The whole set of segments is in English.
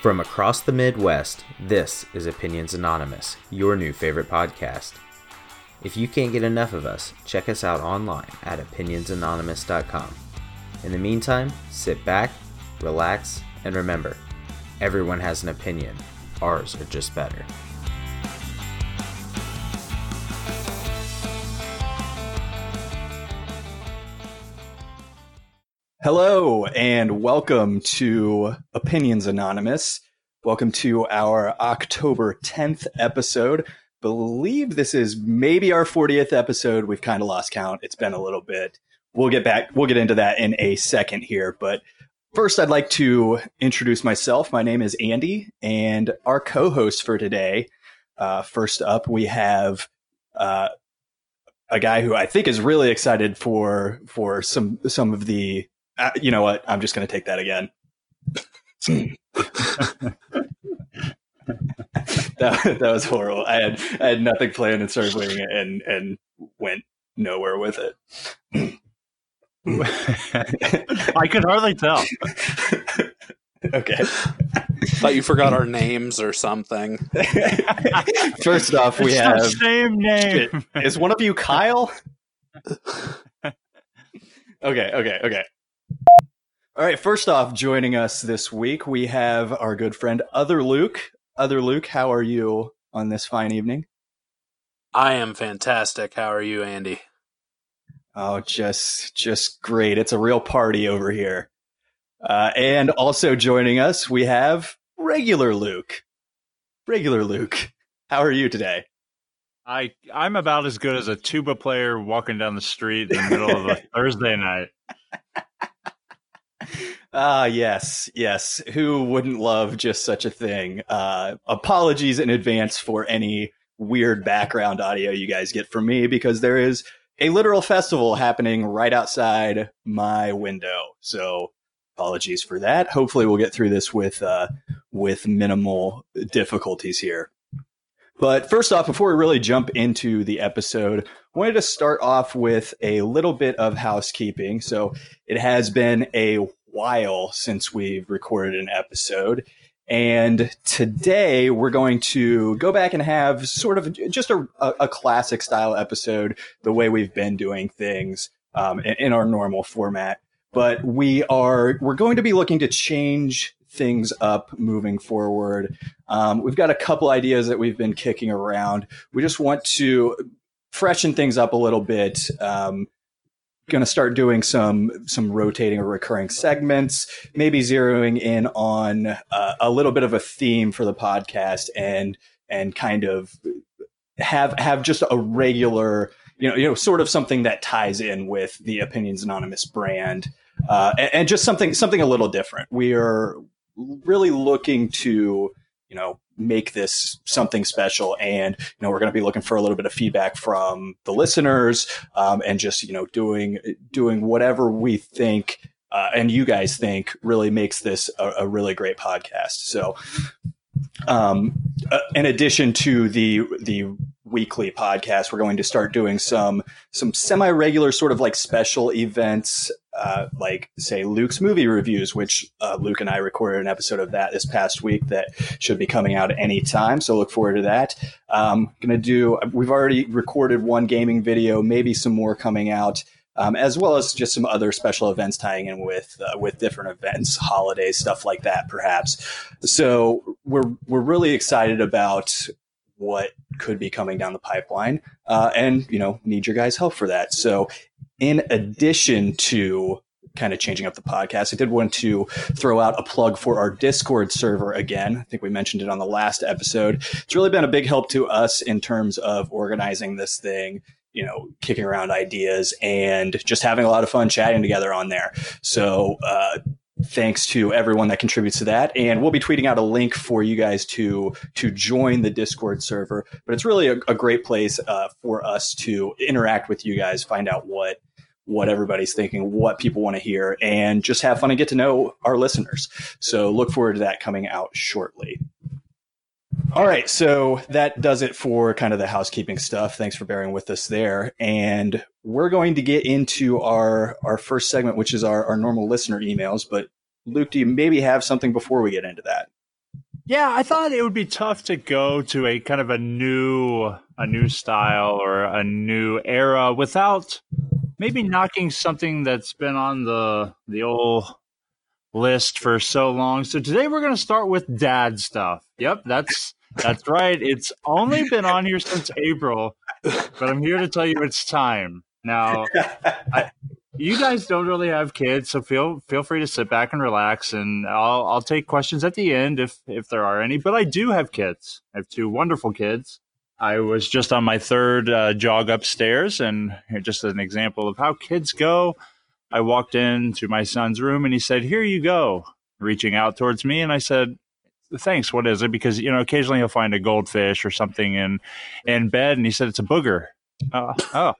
From across the Midwest, this is Opinions Anonymous, your new favorite podcast. If you can't get enough of us, check us out online at opinionsanonymous.com. In the meantime, sit back, relax, and remember everyone has an opinion. Ours are just better. Hello and welcome to Opinions Anonymous. Welcome to our October 10th episode. Believe this is maybe our 40th episode. We've kind of lost count. It's been a little bit. We'll get back, we'll get into that in a second here. But first, I'd like to introduce myself. My name is Andy and our co host for today. Uh, first up, we have uh, a guy who I think is really excited for for some some of the uh, you know what? I'm just going to take that again. that, that was horrible. I had I had nothing planned and started winging it and and went nowhere with it. I could hardly tell. okay. Thought you forgot our names or something. First off, we It's have the same name. is one of you Kyle? okay, okay, okay. All right, first off, joining us this week, we have our good friend Other Luke. Other Luke, how are you on this fine evening? I am fantastic. How are you, Andy? Oh, just just great. It's a real party over here. Uh, and also joining us, we have regular Luke. Regular Luke, how are you today? I I'm about as good as a tuba player walking down the street in the middle of a Thursday night. Ah, yes, yes. Who wouldn't love just such a thing? Uh, apologies in advance for any weird background audio you guys get from me because there is a literal festival happening right outside my window. So apologies for that. Hopefully we'll get through this with, uh, with minimal difficulties here. But first off, before we really jump into the episode, I wanted to start off with a little bit of housekeeping. So it has been a while since we've recorded an episode. And today we're going to go back and have sort of just a, a classic style episode, the way we've been doing things um, in, in our normal format. But we are we're going to be looking to change things up moving forward. Um, we've got a couple ideas that we've been kicking around. We just want to freshen things up a little bit. Um, going to start doing some some rotating or recurring segments, maybe zeroing in on uh, a little bit of a theme for the podcast, and and kind of have have just a regular, you know, you know, sort of something that ties in with the Opinions Anonymous brand, uh, and, and just something something a little different. We are really looking to you know make this something special and you know we're going to be looking for a little bit of feedback from the listeners um, and just you know doing doing whatever we think uh, and you guys think really makes this a, a really great podcast. So um, uh, in addition to the the weekly podcast, we're going to start doing some some semi regular sort of like special events, uh, like say Luke's movie reviews, which uh, Luke and I recorded an episode of that this past week that should be coming out any time. So look forward to that. Um, gonna do. We've already recorded one gaming video, maybe some more coming out. Um, as well as just some other special events tying in with uh, with different events, holidays, stuff like that, perhaps. So we're we're really excited about what could be coming down the pipeline, uh, and you know need your guys' help for that. So, in addition to kind of changing up the podcast, I did want to throw out a plug for our Discord server again. I think we mentioned it on the last episode. It's really been a big help to us in terms of organizing this thing you know, kicking around ideas and just having a lot of fun chatting together on there. So, uh, thanks to everyone that contributes to that and we'll be tweeting out a link for you guys to to join the discord server but it's really a, a great place uh, for us to interact with you guys find out what what everybody's thinking what people want to hear and just have fun and get to know our listeners so look forward to that coming out shortly all right, so that does it for kind of the housekeeping stuff. Thanks for bearing with us there. And we're going to get into our our first segment, which is our, our normal listener emails. But Luke, do you maybe have something before we get into that? Yeah, I thought it would be tough to go to a kind of a new a new style or a new era without maybe knocking something that's been on the the old list for so long. So today we're going to start with dad stuff. Yep, that's that's right. It's only been on here since April, but I'm here to tell you it's time. Now, I, you guys don't really have kids, so feel feel free to sit back and relax, and I'll I'll take questions at the end if if there are any. But I do have kids. I have two wonderful kids. I was just on my third uh, jog upstairs, and just an example of how kids go. I walked into my son's room, and he said, "Here you go," reaching out towards me, and I said, "Thanks. What is it?" Because you know, occasionally he'll find a goldfish or something in in bed, and he said, "It's a booger." Uh, oh,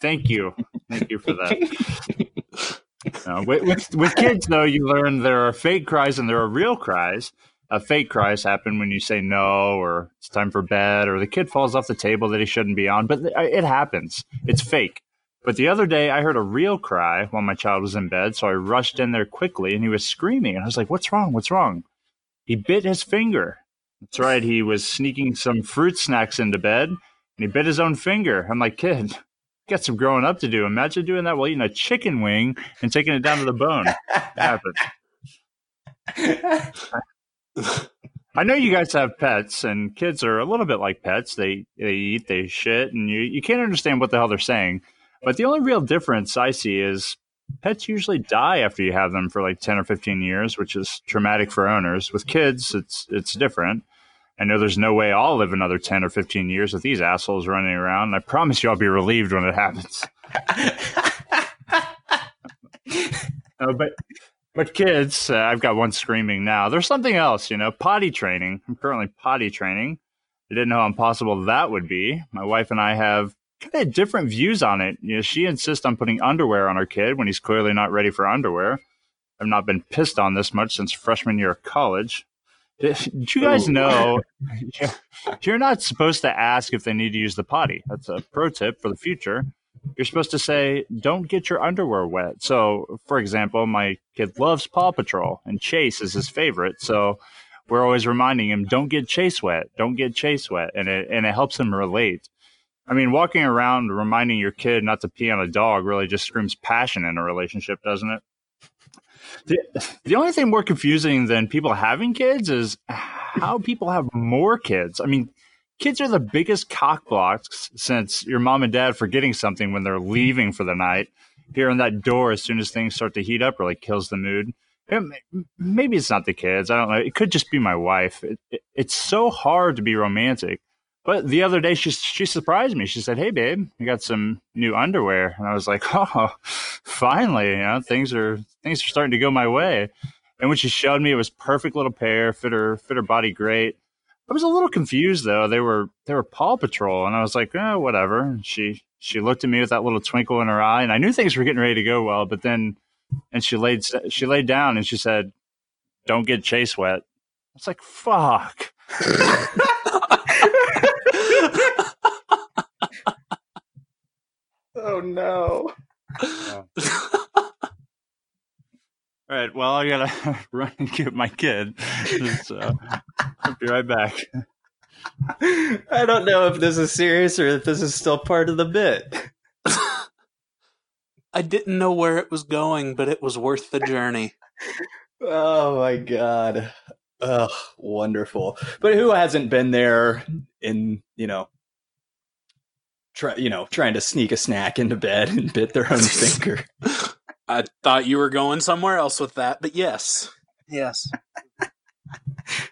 Thank you. Thank you for that. Uh, with, with, with kids, though, you learn there are fake cries and there are real cries. Uh, fake cries happen when you say no, or it's time for bed, or the kid falls off the table that he shouldn't be on. But it happens. It's fake. But the other day, I heard a real cry while my child was in bed, so I rushed in there quickly, and he was screaming. And I was like, "What's wrong? What's wrong?" He bit his finger. That's right. He was sneaking some fruit snacks into bed, and he bit his own finger. I'm like, "Kid, got some growing up to do. Imagine doing that while eating a chicken wing and taking it down to the bone. happens. I know you guys have pets, and kids are a little bit like pets. They they eat, they shit, and you you can't understand what the hell they're saying. But the only real difference I see is pets usually die after you have them for like ten or fifteen years, which is traumatic for owners. With kids, it's it's different. I know there's no way I'll live another 10 or 15 years with these assholes running around. I promise you I'll be relieved when it happens. uh, but but kids, uh, I've got one screaming now. There's something else, you know, potty training. I'm currently potty training. I didn't know how impossible that would be. My wife and I have kind of different views on it. You know, she insists on putting underwear on her kid when he's clearly not ready for underwear. I've not been pissed on this much since freshman year of college. Did you guys know you're not supposed to ask if they need to use the potty? That's a pro tip for the future. You're supposed to say, don't get your underwear wet. So, for example, my kid loves Paw Patrol and Chase is his favorite. So, we're always reminding him, don't get Chase wet, don't get Chase wet. And it, and it helps him relate. I mean, walking around reminding your kid not to pee on a dog really just screams passion in a relationship, doesn't it? The, the only thing more confusing than people having kids is how people have more kids. I mean, kids are the biggest cock blocks since your mom and dad forgetting something when they're leaving for the night. Hearing that door as soon as things start to heat up really kills the mood. Maybe it's not the kids. I don't know. It could just be my wife. It, it, it's so hard to be romantic but the other day, she she surprised me. She said, "Hey, babe, I got some new underwear," and I was like, "Oh, finally! You know, things are things are starting to go my way." And when she showed me, it was perfect little pair, fit her fit her body great. I was a little confused though. They were they were Paw Patrol, and I was like, "Oh, whatever." And she she looked at me with that little twinkle in her eye, and I knew things were getting ready to go well. But then, and she laid she laid down and she said, "Don't get Chase wet." I was like, "Fuck." oh no. All right. Well, I gotta run and get my kid. So I'll be right back. I don't know if this is serious or if this is still part of the bit. I didn't know where it was going, but it was worth the journey. oh my god. Ugh, wonderful. But who hasn't been there in, you know, try, you know, trying to sneak a snack into bed and bit their own finger? I thought you were going somewhere else with that, but yes. Yes.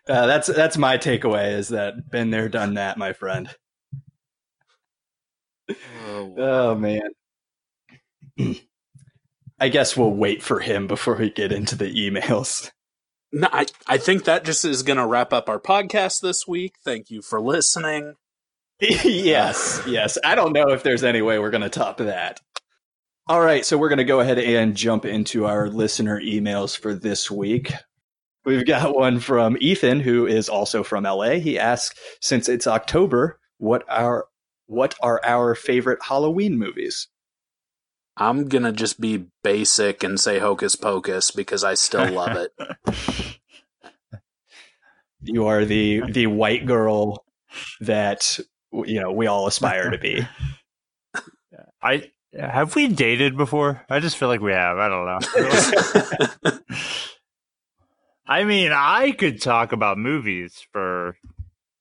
Uh, that's that's my takeaway is that been there done that my friend oh, wow. oh man i guess we'll wait for him before we get into the emails no, I, I think that just is going to wrap up our podcast this week. Thank you for listening. yes, yes. I don't know if there's any way we're going to top that. All right, so we're going to go ahead and jump into our listener emails for this week. We've got one from Ethan, who is also from LA. He asks, since it's October, what are what are our favorite Halloween movies? I'm gonna just be basic and say Hocus Pocus because I still love it. You are the the white girl that you know we all aspire to be. I have we dated before? I just feel like we have. I don't know. I mean, I could talk about movies for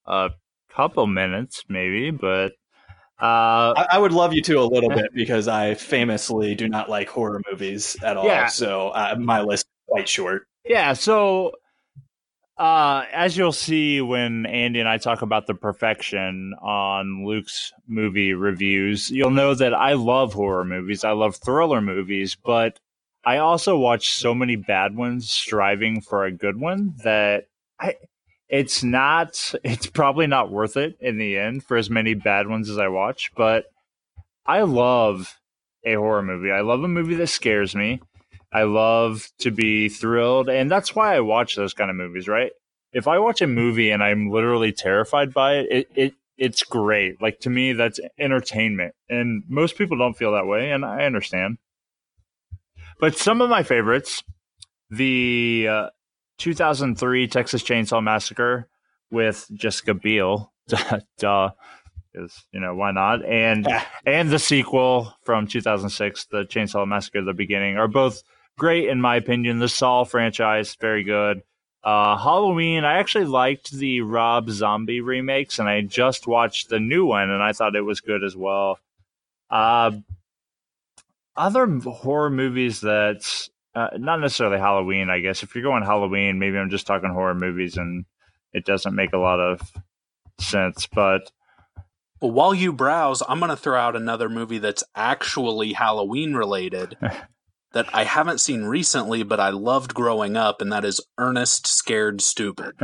a couple minutes, maybe, but uh, I, I would love you to a little bit because I famously do not like horror movies at all. Yeah. So uh, my list is quite short. yeah. So, uh, as you'll see when Andy and I talk about the perfection on Luke's movie reviews, you'll know that I love horror movies. I love thriller movies, but I also watch so many bad ones striving for a good one that I it's not it's probably not worth it in the end for as many bad ones as I watch, but I love a horror movie. I love a movie that scares me. I love to be thrilled, and that's why I watch those kind of movies, right? If I watch a movie and I'm literally terrified by it, it, it it's great. Like to me, that's entertainment, and most people don't feel that way, and I understand. But some of my favorites, the uh, 2003 Texas Chainsaw Massacre with Jessica Biel, duh, because you know why not, and and the sequel from 2006, the Chainsaw Massacre: The Beginning, are both great in my opinion. The Saw franchise, very good. Uh, Halloween, I actually liked the Rob Zombie remakes, and I just watched the new one, and I thought it was good as well. Uh, other horror movies that uh, not necessarily Halloween, I guess. If you're going Halloween, maybe I'm just talking horror movies, and it doesn't make a lot of sense. But Well, while you browse, I'm going to throw out another movie that's actually Halloween related that I haven't seen recently, but I loved growing up, and that is Ernest Scared Stupid.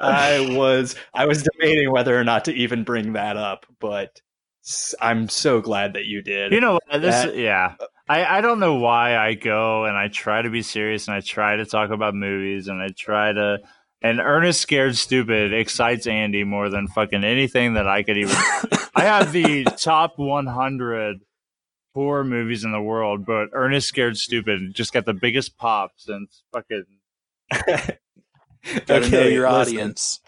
I was I was debating whether or not to even bring that up, but I'm so glad that you did. you know, this That- yeah. I, I don't know why I go and I try to be serious and I try to talk about movies and I try to and Ernest Scared Stupid excites Andy more than fucking anything that I could even I have the top 100 horror movies in the world, but Ernest Scared Stupid just got the biggest pop since fucking Gotta know your listen. audience.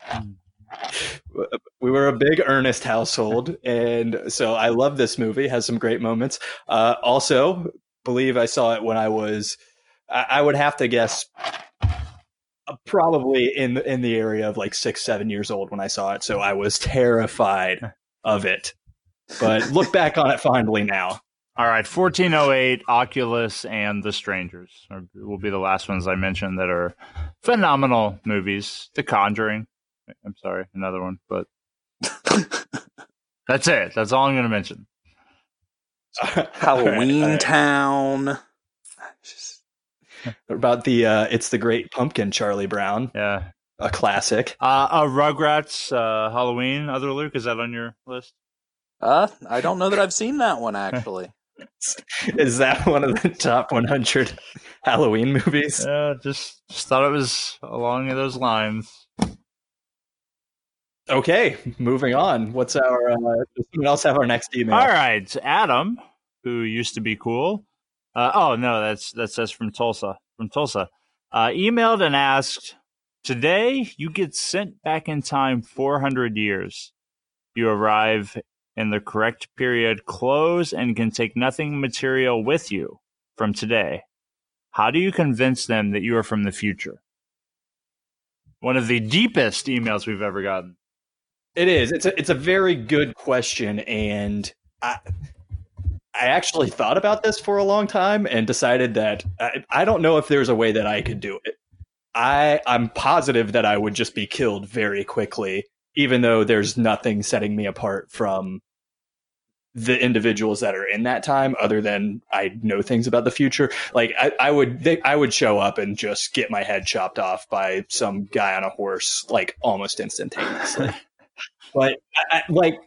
we were a big Ernest household, and so I love this movie. Has some great moments. Uh, also, believe I saw it when I was, I, I would have to guess, uh, probably in in the area of like six, seven years old when I saw it. So I was terrified of it. But look back on it fondly now. All right, 1408, Oculus, and The Strangers will be the last ones I mentioned that are phenomenal movies. The Conjuring. I'm sorry, another one, but that's it. That's all I'm going to mention. Halloween All right. Town. Just- about the uh, it's the Great Pumpkin, Charlie Brown, Yeah. a classic. Uh, uh Rugrats, uh, Halloween. Other Luke, is that on your list? Uh, I don't know that I've seen that one actually. Is that one of the top 100 Halloween movies? Yeah, just just thought it was along those lines. Okay, moving on. What's our? Uh, does someone else have our next email? All right, Adam, who used to be cool. Uh, oh no, that's that says from Tulsa. From Tulsa, uh, emailed and asked, "Today you get sent back in time 400 years. You arrive in the correct period, close, and can take nothing material with you from today. How do you convince them that you are from the future?" One of the deepest emails we've ever gotten. It is. It's a it's a very good question, and I I actually thought about this for a long time and decided that I, I don't know if there's a way that I could do it. I I'm positive that I would just be killed very quickly, even though there's nothing setting me apart from the individuals that are in that time other than I know things about the future. Like I, I would they, I would show up and just get my head chopped off by some guy on a horse like almost instantaneously. but I, like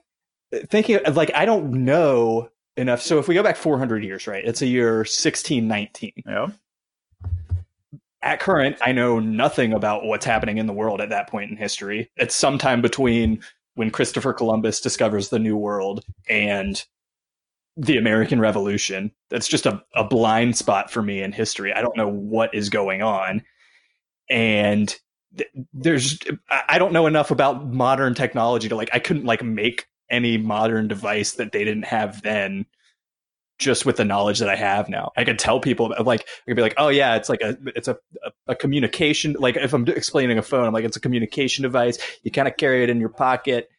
thinking like I don't know enough. So if we go back 400 years, right? It's a year 1619. Yeah. At current, I know nothing about what's happening in the world at that point in history. It's sometime between when Christopher Columbus discovers the New World and the American Revolution. That's just a, a blind spot for me in history. I don't know what is going on. and th- there's I don't know enough about modern technology to like I couldn't like make any modern device that they didn't have then just with the knowledge that I have now. I could tell people like I could be like, oh yeah, it's like a it's a, a, a communication like if I'm explaining a phone, I'm like it's a communication device. You kind of carry it in your pocket.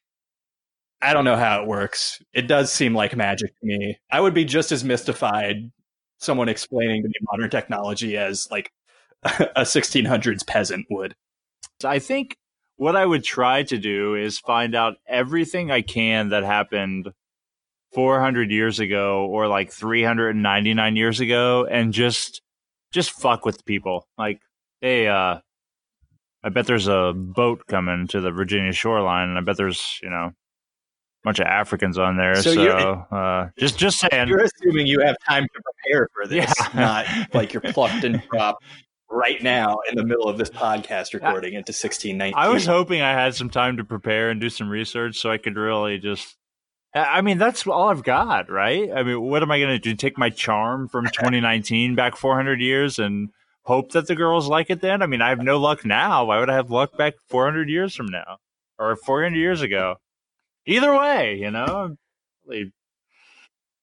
I don't know how it works. It does seem like magic to me. I would be just as mystified someone explaining to me modern technology as like a 1600s peasant would. I think what I would try to do is find out everything I can that happened 400 years ago or like 399 years ago and just just fuck with people. Like, hey, uh I bet there's a boat coming to the Virginia shoreline and I bet there's, you know, a bunch of Africans on there. So, so uh, just just saying. You're assuming you have time to prepare for this, yeah. not like you're plucked and dropped right now in the middle of this podcast recording into 1619. I was hoping I had some time to prepare and do some research so I could really just. I mean, that's all I've got, right? I mean, what am I going to do? Take my charm from 2019 back 400 years and hope that the girls like it then? I mean, I have no luck now. Why would I have luck back 400 years from now or 400 years ago? Either way, you know,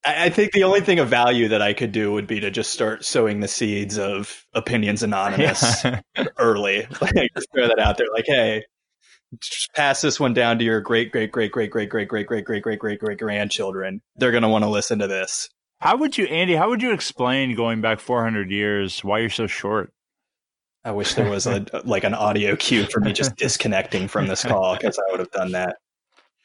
I think the only thing of value that I could do would be to just start sowing the seeds of opinions anonymous yeah. early. Like, just throw that out there. Like, hey, pass this one down to your great, great, great, great, great, great, great, great, great, great, great, great grandchildren. They're going to want to listen to this. How would you, Andy? How would you explain going back 400 years why you're so short? I wish there was a like an audio cue for me just disconnecting from this call because I would have done that.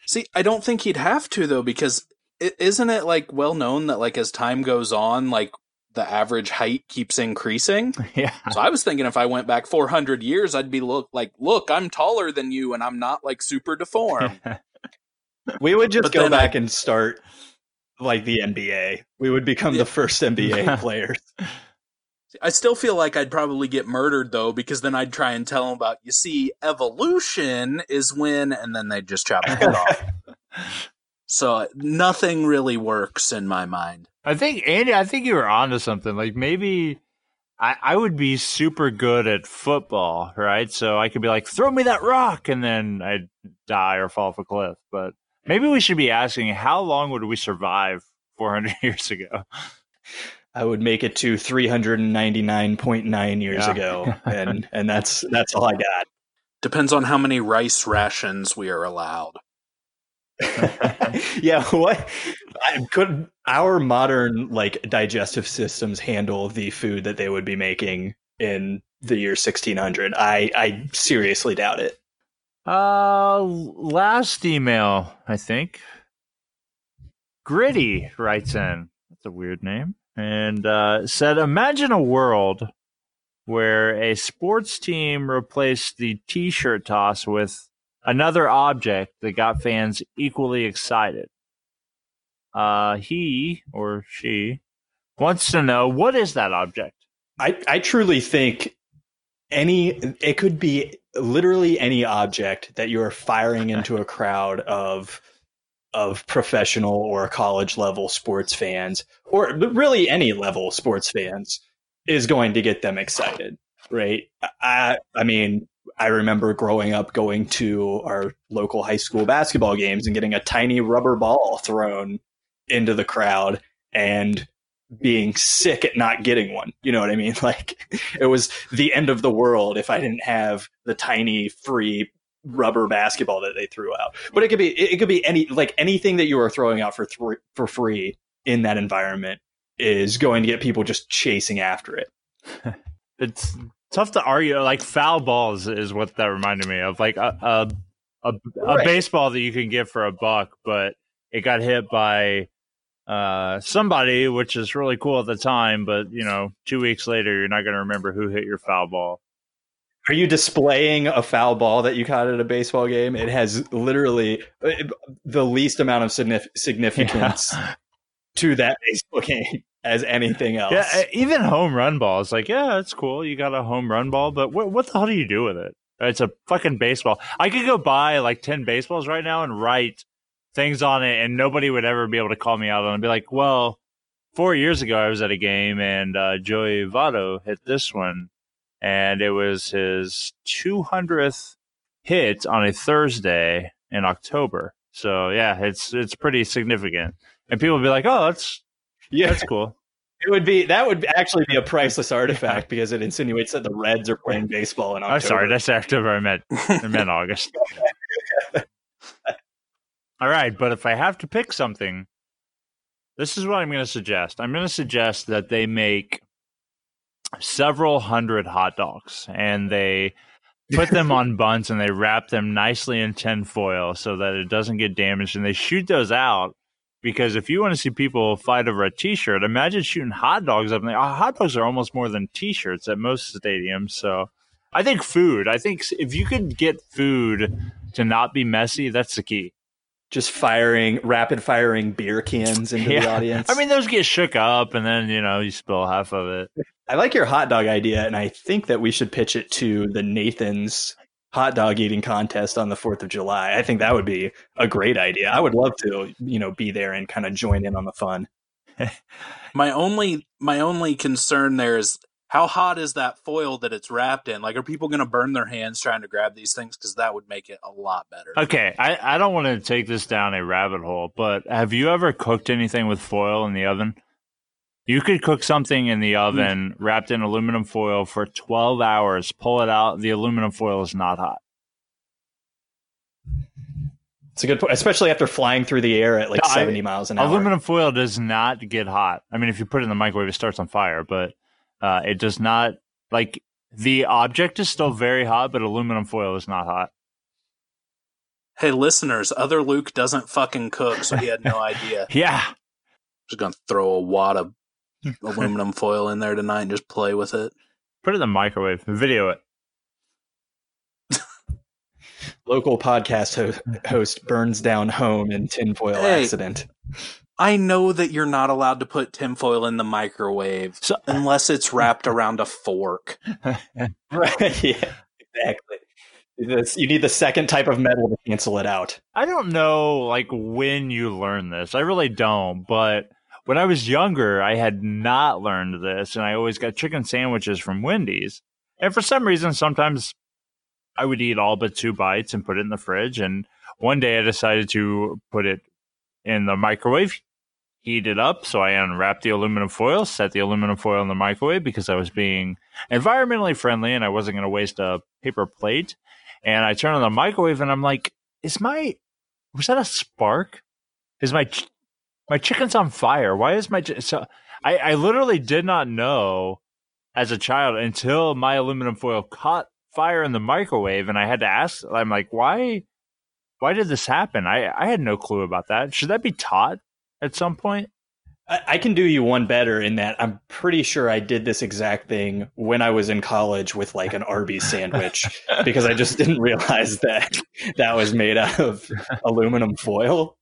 See, I don't think he'd have to though, because isn't it like well known that like as time goes on, like the average height keeps increasing? Yeah. So I was thinking if I went back 400 years, I'd be look like, look, I'm taller than you, and I'm not like super deformed. we would just but go back I, and start like the NBA. We would become yeah. the first NBA players. I still feel like I'd probably get murdered though, because then I'd try and tell them about, you see, evolution is when, and then they'd just chop my head off. So nothing really works in my mind. I think Andy, I think you were onto something. Like maybe I, I would be super good at football, right? So I could be like, throw me that rock, and then I'd die or fall off a cliff. But maybe we should be asking, how long would we survive 400 years ago? I would make it to 399.9 years yeah. ago, and and that's that's all I got. Depends on how many rice rations we are allowed. yeah, what could our modern like digestive systems handle the food that they would be making in the year 1600? I I seriously doubt it. Uh last email, I think. Gritty writes in. That's a weird name and uh, said, Imagine a world where a sports team replaced the t shirt toss with another object that got fans equally excited. Uh, he or she wants to know what is that object? I, I truly think any it could be literally any object that you're firing into a crowd of of professional or college level sports fans, or really any level sports fans, is going to get them excited, right? I, I mean, I remember growing up going to our local high school basketball games and getting a tiny rubber ball thrown into the crowd and being sick at not getting one. You know what I mean? Like it was the end of the world if I didn't have the tiny free rubber basketball that they threw out. But it could be it could be any like anything that you are throwing out for th- for free in that environment is going to get people just chasing after it. it's tough to argue. Like foul balls is what that reminded me of. Like a a a, right. a baseball that you can get for a buck, but it got hit by uh, somebody, which is really cool at the time. But you know, two weeks later, you're not going to remember who hit your foul ball. Are you displaying a foul ball that you caught at a baseball game? It has literally uh, the least amount of significance yeah. To that baseball game as anything else. Yeah, even home run balls. Like, yeah, it's cool. You got a home run ball, but what, what the hell do you do with it? It's a fucking baseball. I could go buy like 10 baseballs right now and write things on it, and nobody would ever be able to call me out on it and be like, well, four years ago I was at a game and uh, Joey Votto hit this one and it was his 200th hit on a Thursday in October. So yeah, it's it's pretty significant, and people will be like, "Oh, that's Yeah, that's cool." it would be that would actually be a priceless artifact because it insinuates that the Reds are playing baseball in October. I'm sorry, that's October. I meant I meant August. All right, but if I have to pick something, this is what I'm going to suggest. I'm going to suggest that they make several hundred hot dogs and they put them on buns and they wrap them nicely in tin foil so that it doesn't get damaged and they shoot those out because if you want to see people fight over a t-shirt imagine shooting hot dogs up and they, uh, hot dogs are almost more than t-shirts at most stadiums so i think food i think if you could get food to not be messy that's the key. Just firing rapid firing beer cans into the audience. i mean those get shook up and then you know you spill half of it. I like your hot dog idea, and I think that we should pitch it to the Nathan's hot dog eating contest on the Fourth of July. I think that would be a great idea. I would love to, you know, be there and kind of join in on the fun. My only my only concern there is how hot is that foil that it's wrapped in? Like, are people going to burn their hands trying to grab these things? Because that would make it a lot better. Okay, I, I don't want to take this down a rabbit hole, but have you ever cooked anything with foil in the oven? You could cook something in the oven wrapped in aluminum foil for 12 hours, pull it out, the aluminum foil is not hot. It's a good point, especially after flying through the air at like No, I- 70 miles an hour. Aluminum foil does not get hot. I mean, if you put it in the microwave, it starts on fire, but uh, it does not, like, the object is still very hot, but aluminum foil is not hot. Hey, listeners, other Luke doesn't fucking cook, so he had no idea. Yeah. Just gonna throw a wad of aluminum foil in there tonight and just play with it. Put it in the microwave, video it. Local podcast ho- host burns down home in tinfoil Hey. accident. I know that you're not allowed to put tinfoil in the microwave So, unless it's wrapped around a fork. Right. Yeah, exactly. This- you need the second type of metal to cancel it out. I don't know like when you learn this. I really don't, but when I was younger, I had not learned this and I always got chicken sandwiches from Wendy's. And for some reason sometimes I would eat all but two bites and put it in the fridge and one day I decided to put it in the microwave, heat it up, so I unwrapped the aluminum foil, set the aluminum foil in the microwave because I was being environmentally friendly and I wasn't going to waste a paper plate. And I turn on the microwave and I'm like, is my was that a spark? Is my my chicken's on fire? Why is my so? I I literally did not know as a child until my aluminum foil caught fire in the microwave, and I had to ask. I'm like, why? Why did this happen? I I had no clue about that. Should that be taught at some point? I, I can do you one better in that I'm pretty sure I did this exact thing when I was in college with like an Arby's sandwich because I just didn't realize that that was made out of aluminum foil.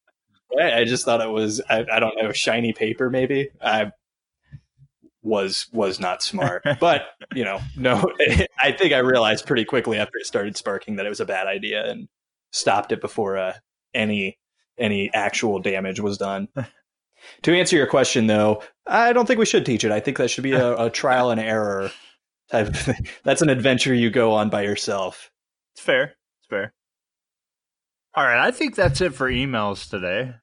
I, I just thought it was I, I don't know shiny paper maybe. I was was not smart, but you know no. I think I realized pretty quickly after it started sparking that it was a bad idea and stopped it before uh, any any actual damage was done. To answer your question, though, I don't think we should teach it. I think that should be a, a trial and error type of thing. That's an adventure you go on by yourself. It's fair. It's fair. All right, I think that's it for emails today.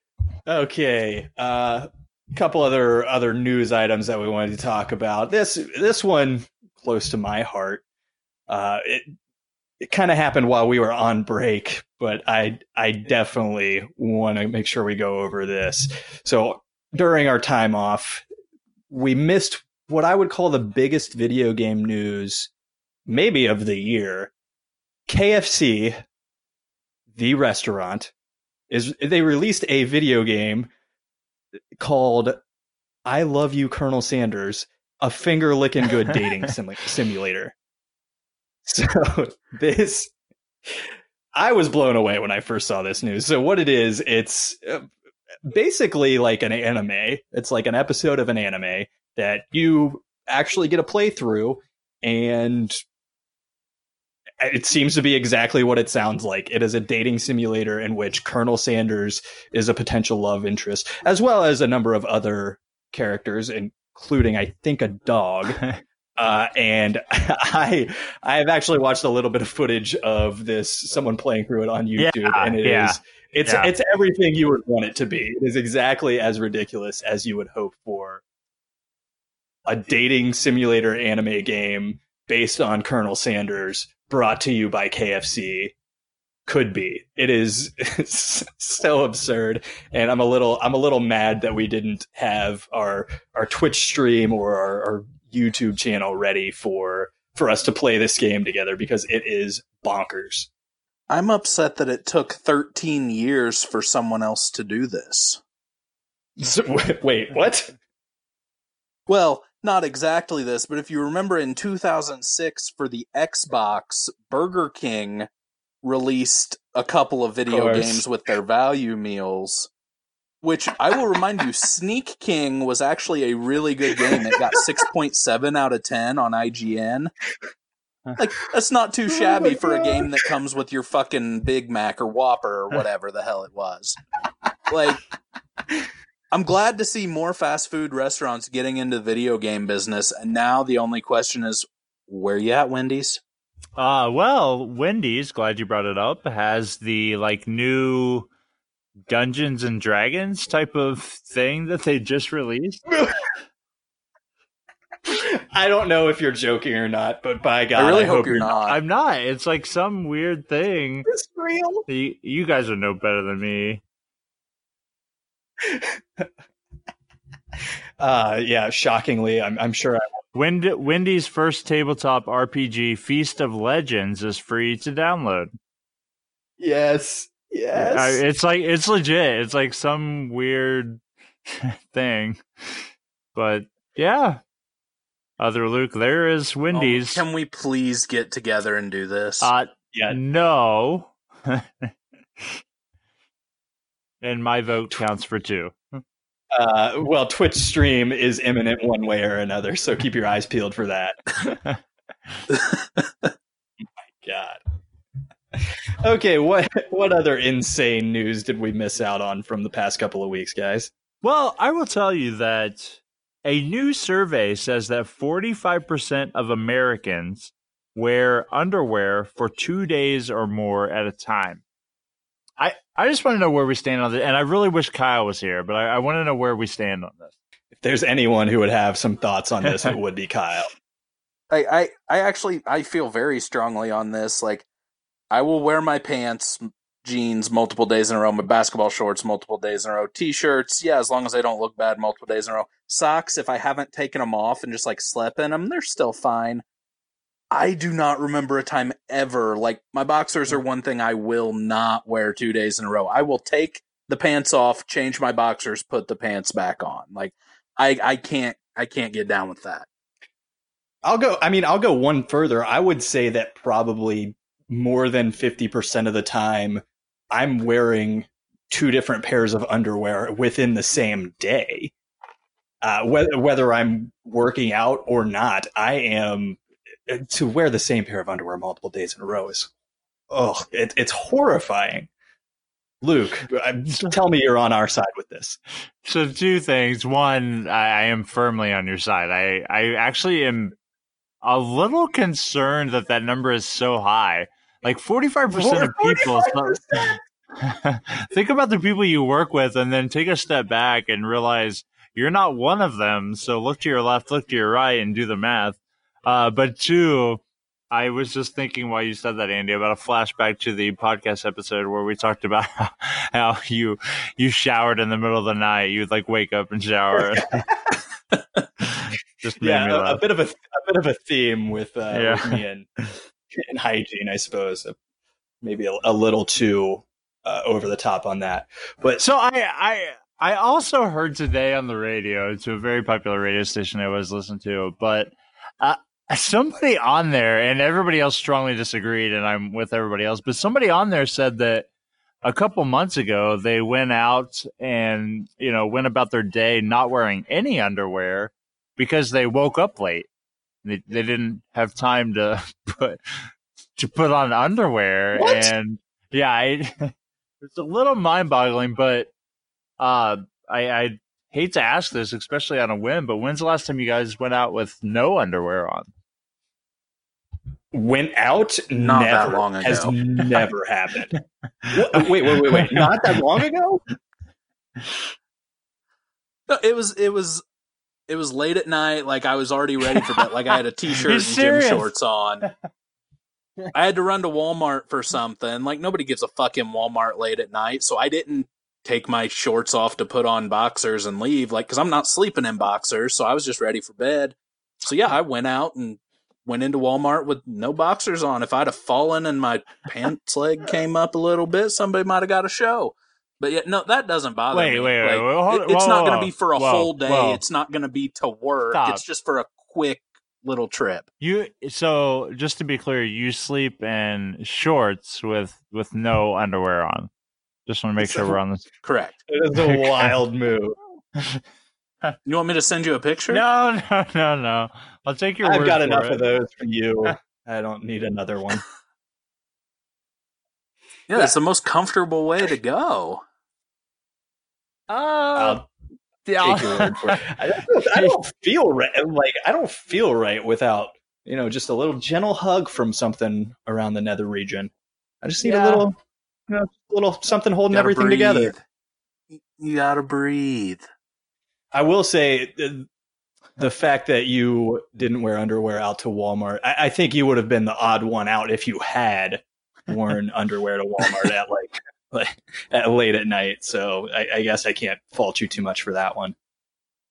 Okay, a uh, couple other other news items that we wanted to talk about. This this one close to my heart. Uh, it it kind of happened while we were on break, but I I definitely want to make sure we go over this. So during our time off, we missed what I would call the biggest video game news, maybe of the year. KFC, the restaurant, is they released a video game called "I Love You, Colonel Sanders," a finger licking good dating sim- simulator. So this, I was blown away when I first saw this news. So what it is, it's uh, basically like an anime. It's like an episode of an anime that you actually get a playthrough, and it seems to be exactly what it sounds like. It is a dating simulator in which Colonel Sanders is a potential love interest, as well as a number of other characters, including I think a dog. Uh, and I I have actually watched a little bit of footage of this, someone playing through it on YouTube, Yeah, and it is yeah. it's Yeah. it's everything you would want it to be. It is exactly as ridiculous as you would hope for a dating simulator anime game based on Colonel Sanders, brought to you by KFC. Could be. It is so absurd, and I'm a little I'm a little mad that we didn't have our our Twitch stream or our, our YouTube channel ready for for us to play this game together because it is bonkers. I'm upset that it took 13 years for someone else to do this. So, wait, what? Well, not exactly this, but if you remember in 2006 for the Xbox, Burger King released a couple of video course. games with their value meals. Which I will remind you, Sneak King was actually a really good game. It got 6.7 out of 10 on IGN. Like, that's not too Oh shabby my for a game that comes with your fucking Big Mac or Whopper or whatever the hell it was. Like, I'm glad to see more fast food restaurants getting into the video game business. And now the only question is, where you at, Wendy's? Uh, well, Wendy's, glad you brought it up, has the like new Dungeons and Dragons type of thing that they just released. I don't know if you're joking or not, but by God, I really I hope, you're not. I'm not. It's like some weird thing. It's real. You, you guys are no better than me. Uh, yeah, shockingly, I'm, I'm sure. I, Wend- Wendy's first tabletop RPG, Feast of Legends, is free to download. yes, yes. I, it's like it's legit. It's like some weird thing, but yeah. Other Luke, there is Wendy's. Oh, can we please get together and do this? uh, yeah, no. and my vote counts for two. uh, well, Twitch stream is imminent one way or another, so keep your eyes peeled for that. My God. Okay, what what other insane news did we miss out on from the past couple of weeks, guys? Well, I will tell you that a new survey says that 45% of Americans wear underwear for two days or more at a time. I, I just want to know where we stand on this. And I really wish Kyle was here, but I, I want to know where we stand on this. If there's anyone who would have some thoughts on this, it would be Kyle. I, I, I actually I feel very strongly on this. Like, I will wear my pants, jeans multiple days in a row, my basketball shorts multiple days in a row, t-shirts, yeah, as long as they don't look bad multiple days in a row. Socks, if I haven't taken them off and just like slept in them, they're still fine. I do not remember a time ever like my boxers are one thing I will not wear two days in a row. I will take the pants off, change my boxers, put the pants back on. Like I I can't I can't get down with that. I'll go. I mean, I'll go one further. I would say that probably more than fifty percent of the time, I'm wearing two different pairs of underwear within the same day. Uh, whether whether I'm working out or not, I am to wear the same pair of underwear multiple days in a row is, oh, it, it's horrifying. Luke, uh, tell me you're on our side with this. So two things. One, I, I am firmly on your side. I, I actually am a little concerned that that number is so high. Like 45% of people. 45%. think about the people you work with and then take a step back and realize you're not one of them. So look to your left, look to your right, and do the math. Uh, but two, I was just thinking while you said that, Andy, about a flashback to the podcast episode where we talked about how you you showered in the middle of the night. You'd like wake up and shower. just made yeah, me a, a bit of a, a bit of a theme with, uh, Yeah. with me and, and hygiene, I suppose. Uh, Maybe a, a little too uh, over the top on that, but So I I I also heard today on the radio to a very popular radio station I was listening to, but uh, somebody on there and everybody else strongly disagreed, and I'm with everybody else. But somebody on there said that a couple months ago they went out and you know went about their day not wearing any underwear because they woke up late. They they didn't have time to put to put on underwear What? and yeah, I, it's a little mind boggling, but uh, I, I hate to ask this, especially on a whim, but when's the last time you guys went out with no underwear on? Went out? Not that never. long Has never happened. Wait, wait, wait, wait. Not that long ago? No, it was it was it was late at night. Like I was already ready for bed. Like I had a t-shirt and serious. gym shorts on. I had to run to Walmart for something. Like nobody gives a fuck in Walmart late at night, so I didn't take my shorts off to put on boxers and leave. Like because I'm not sleeping in boxers, so I was just ready for bed. So yeah, I went out and went into Walmart with no boxers on. If I'd have fallen and my pants leg came up a little bit, somebody might have got a show. But yeah, no, that doesn't bother Wait, me. wait, wait, Like, wait, hold- it- it's whoa, not going to be for a whoa, whole day. whoa. It's not going to be to work. Stop. It's just for a quick little trip. You so just to be clear, you sleep in shorts with with no underwear on. Just want to make sure we're on this. Correct. It is a wild move. You want me to send you a picture? No, no, no, no. I'll take your I've word got for enough it. of those for you. I don't need another one. Yeah, it's the most comfortable way to go. Uh, I'll yeah, take your word for it. I don't, I don't feel right. Like I don't feel right without you know just a little gentle hug from something around the nether region. I just need Yeah. a little, you know, a little something holding Gotta everything together. You gotta breathe. I will say the, the fact that you didn't wear underwear out to Walmart. I, I think you would have been the odd one out if you had worn underwear to Walmart at like, like at late at night. So I, I guess I can't fault you too much for that one.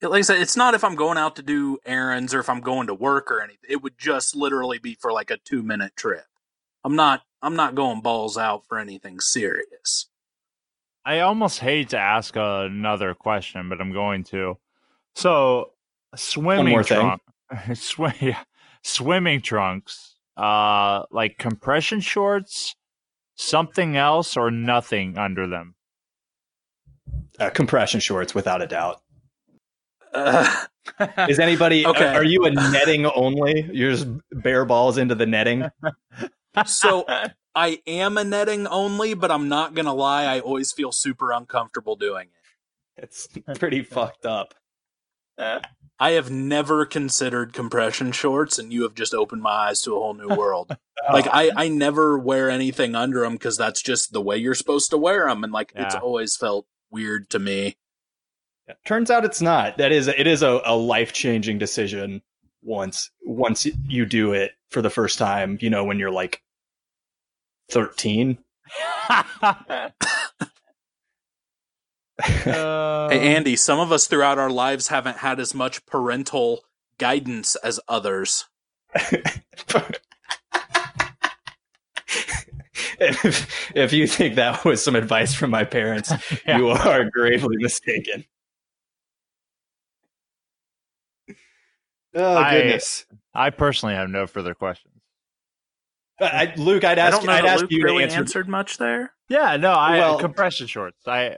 Like I said, it's not if I'm going out to do errands or if I'm going to work or anything. It would just literally be for like a two minute trip. I'm not. I'm not going balls out for anything serious. I almost hate to ask another question, but I'm going to. So, swimming more thing. trunk, swim, yeah, swimming trunks, uh, like compression shorts, something else, or nothing under them. Uh, compression shorts, without a doubt. Uh, Is anybody? Okay. Are, are you a netting only? You're just bare balls into the netting. so I am a netting only, but I'm not gonna lie. I always feel super uncomfortable doing it. It's pretty fucked up. I have never considered compression shorts, and you have just opened my eyes to a whole new world. Oh. like I, I never wear anything under them because that's just the way you're supposed to wear them, and like it's always felt weird to me. Turns out it's not. That is, it is a, a life changing decision once once you do it for the first time. You know, when you're like thirteen. Uh, Hey Andy, some of us throughout our lives haven't had as much parental guidance as others. if, if you think that was some advice from my parents, Yeah. you are gravely mistaken. Oh goodness, I personally have no further questions. I, I- Luke, I'd I don't know I'd ask Luke you really answer. answered much there. Yeah, no, I Well- compression shorts. I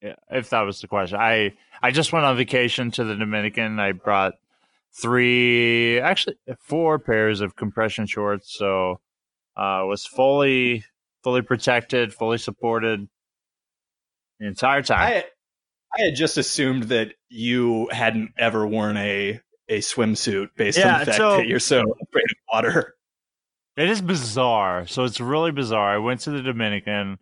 if that was the question. I I just went on vacation to the Dominican. I brought three, actually four pairs of compression shorts. So uh was fully fully protected, fully supported the entire time. I I had just assumed that you hadn't ever worn a a swimsuit based on the fact so- that you're so afraid of water. It is bizarre. So it's really bizarre. I went to the Dominican,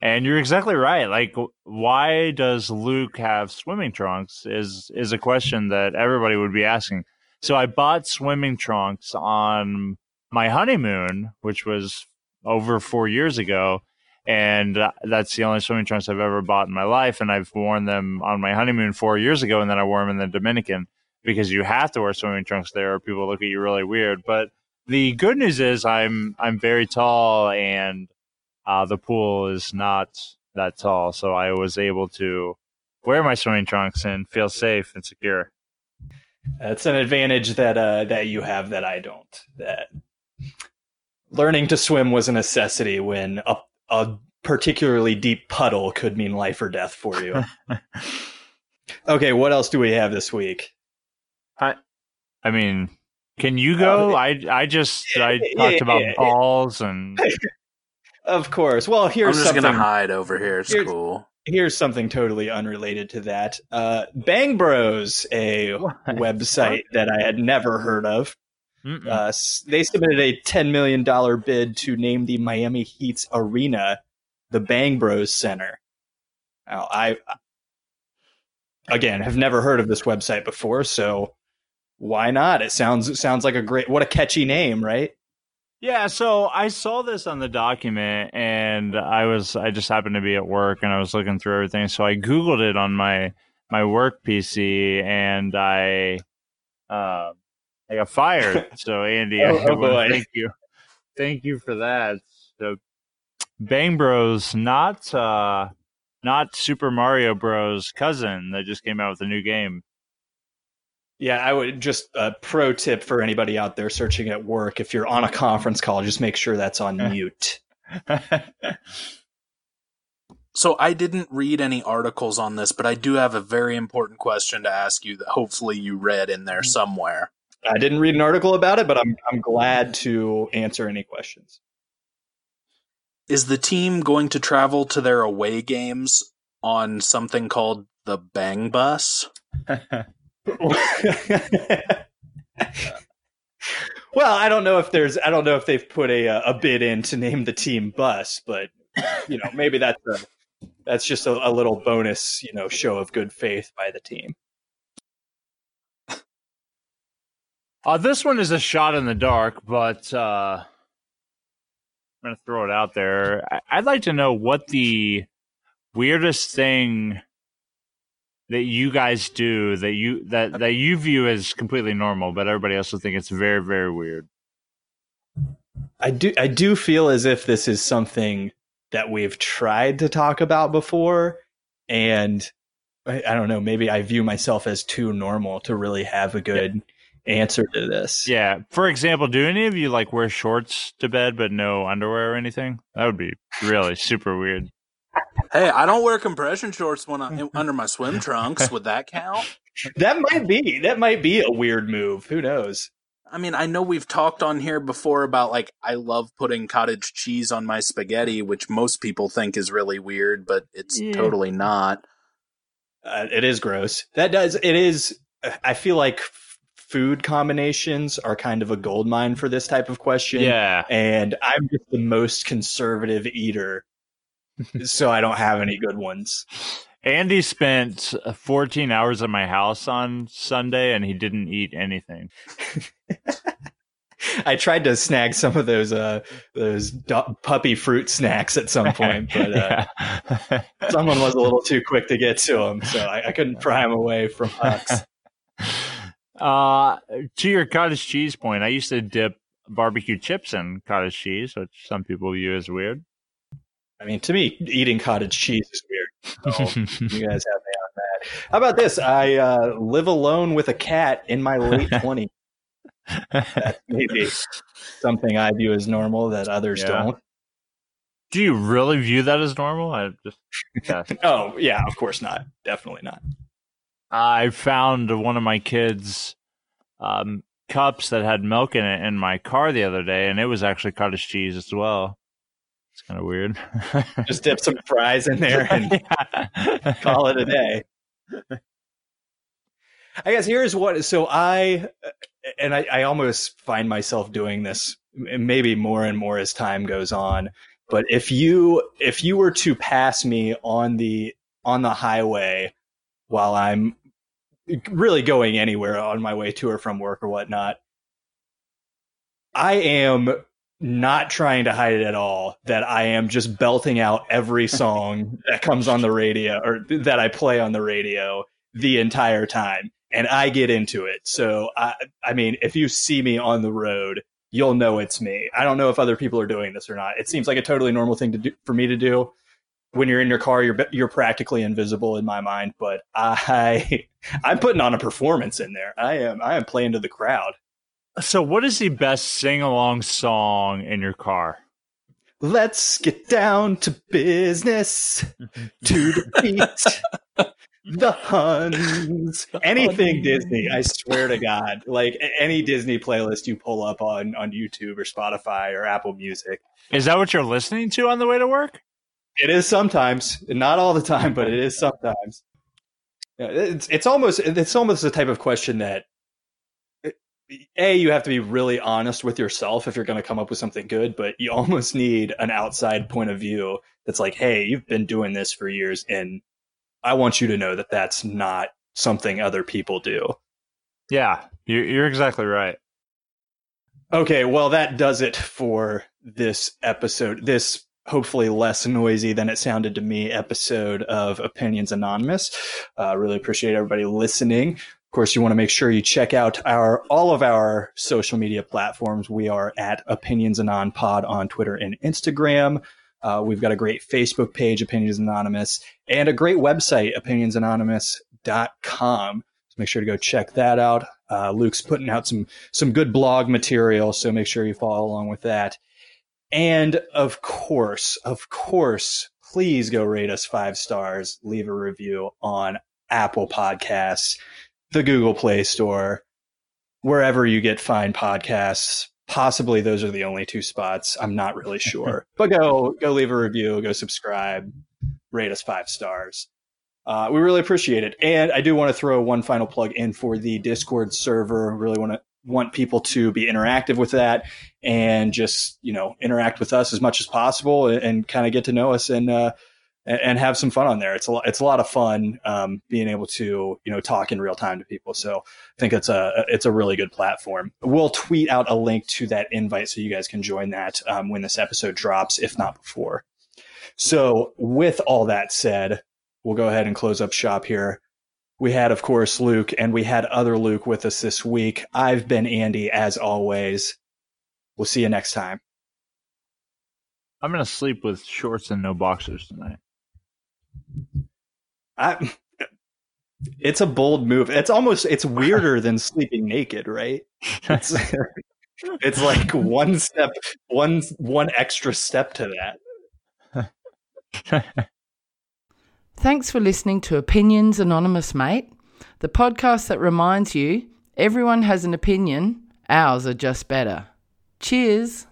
and you're exactly right. Like, why does Luke have swimming trunks? Is is a question that everybody would be asking. So I bought swimming trunks on my honeymoon, which was over four years ago, and uh, that's the only swimming trunks I've ever bought in my life. And I've worn them on my honeymoon four years ago, and then I wore them in the Dominican because you have to wear swimming trunks there, or people look at you really weird. But the good news is I'm I'm very tall and uh, the pool is not that tall, so I was able to wear my swimming trunks and feel safe and secure. That's an advantage that uh, that you have that I don't. That learning to swim was a necessity when a, a particularly deep puddle could mean life or death for you. okay, what else do we have this week? I I mean, can you go? Uh, I I just I yeah, talked yeah, about yeah. balls and Of course. Well, here's I'm just something. gonna hide over here. It's Here's- cool. here's something totally unrelated to that. Uh, Bang Bros, a What? website that I had never heard of. Uh, they submitted a $10 million bid to name the Miami Heat's arena the Bang Bros Center. Now, I, again, have never heard of this website before, so why not? It sounds it sounds like a great, what a catchy name, right? Yeah, so I saw this on the document and I was I just happened to be at work and I was looking through everything. So I Googled it on my my work PC and I uh, I got fired. So Andy, Oh, I oh, thank you. Thank you for that. So Bang Bros, not uh not Super Mario Bros cousin that just came out with a new game. Yeah, I would just a pro tip for anybody out there searching at work. If you're on a conference call, just make sure that's on mute. So I didn't read any articles on this, but I do have a very important question to ask you that hopefully you read in there mm-hmm. somewhere. I didn't read an article about it, but I'm I'm glad to answer any questions. Is the team going to travel to their away games on something called the Bang Bus? well, I don't know if there's I don't know if they've put a a bid in to name the team bus, but you know maybe that's a that's just a, a little bonus you know show of good faith by the team. Uh, this one is a shot in the dark, but uh, I'm going to throw it out there. I- I'd like to know what the weirdest thing that you guys do that you that that you view as completely normal, but everybody else will think it's very very weird. I do I do feel as if this is something that we've tried to talk about before, and I, I don't know. Maybe I view myself as too normal to really have a good answer to this. Yeah. For example, do any of you like wear shorts to bed but no underwear or anything? That would be really super weird. Hey, I don't wear compression shorts when I, under my swim trunks. Would that count? That might be that might be a weird move. Who knows? I mean, I know we've talked on here before about like I love putting cottage cheese on my spaghetti, which most people think is really weird, but it's Yeah. totally not. Uh, it is gross. That does. It is. I feel like food combinations are kind of a gold mine for this type of question. Yeah. And I'm just the most conservative eater, so I don't have any good ones. Andy spent 14 hours at my house on Sunday and he didn't eat anything. I tried to snag some of those uh those puppy fruit snacks at some point, but uh, Yeah. someone was a little too quick to get to them, so I, I couldn't pry them away from Hux. uh, to your cottage cheese point, I used to dip barbecue chips in cottage cheese, which some people view as weird. I mean, to me, eating cottage cheese is weird. So you guys have me on that. How about this? I uh, live alone with a cat in my late twenties. That's maybe something I view as normal that others Yeah. don't. Do you really view that as normal? I just yeah. Oh yeah, of course not. Definitely not. I found one of my kids' um, cups that had milk in it in my car the other day, and it was actually cottage cheese as well. It's kind of weird. Just dip some fries in there and Yeah. call it a day. I guess here's what. So I, and I, I almost find myself doing this, maybe more and more as time goes on. But if you if you were to pass me on the on the highway while I'm really going anywhere on my way to or from work or whatnot, I am not trying to hide it at all that I am just belting out every song that comes on the radio or that I play on the radio the entire time and I get into it. So I I mean if you see me on the road, you'll know it's me. I don't know if other people are doing this or not. It seems like a totally normal thing to do for me to do. When you're in your car, you're you're practically invisible in my mind, but I I'm putting on a performance in there. I am I am playing to the crowd. So, what is the best sing along song in your car? Let's get down to business mm-hmm. to defeat the Huns. Anything Disney, I swear to God. Like any Disney playlist you pull up on on YouTube or Spotify or Apple Music. Is that what you're listening to on the way to work? It is sometimes, not all the time, but it is sometimes. It's it's almost it's almost the type of question that a you have to be really honest with yourself if you're going to come up with something good, but you almost need an outside point of view that's like, hey, you've been doing this for years, and I want you to know that that's not something other people do. Yeah, you're exactly right. Okay, well, that does it for this episode. This hopefully less noisy than it sounded to me episode of Opinions Anonymous. Uh, really appreciate everybody listening. Of course, you want to make sure you check out our all of our social media platforms. We are at Opinions Anon Pod on Twitter and Instagram. Uh, we've got a great Facebook page, Opinions Anonymous, and a great website, opinionsanonymous.com. So make sure to go check that out. Uh, Luke's putting out some some good blog material, so make sure you follow along with that. And of course, of course, please go rate us five stars, leave a review on Apple Podcasts, the Google Play Store, wherever you get fine podcasts. Possibly those are the only two spots. I'm not really sure. but go go leave a review, go subscribe, rate us five stars. Uh, we really appreciate it. And I do want to throw one final plug in for the Discord server. Really want to want people to be interactive with that and just you know interact with us as much as possible and, and kind of get to know us and uh, and have some fun on there. It's a lot, it's a lot of fun um, being able to you know talk in real time to people. So I think it's a it's a really good platform. We'll tweet out a link to that invite so you guys can join that um, when this episode drops, if not before. So with all that said, we'll go ahead and close up shop here. We had, of course, Luke, and we had other Luke with us this week. I've been Andy, as always. We'll see you next time. I'm gonna sleep with shorts and no boxers tonight. I, it's a bold move. It's almost it's weirder than sleeping naked, right? It's, it's like one step, one one extra step to that. Thanks for listening to Opinions Anonymous, mate. The podcast that reminds you everyone has an opinion, ours are just better. Cheers.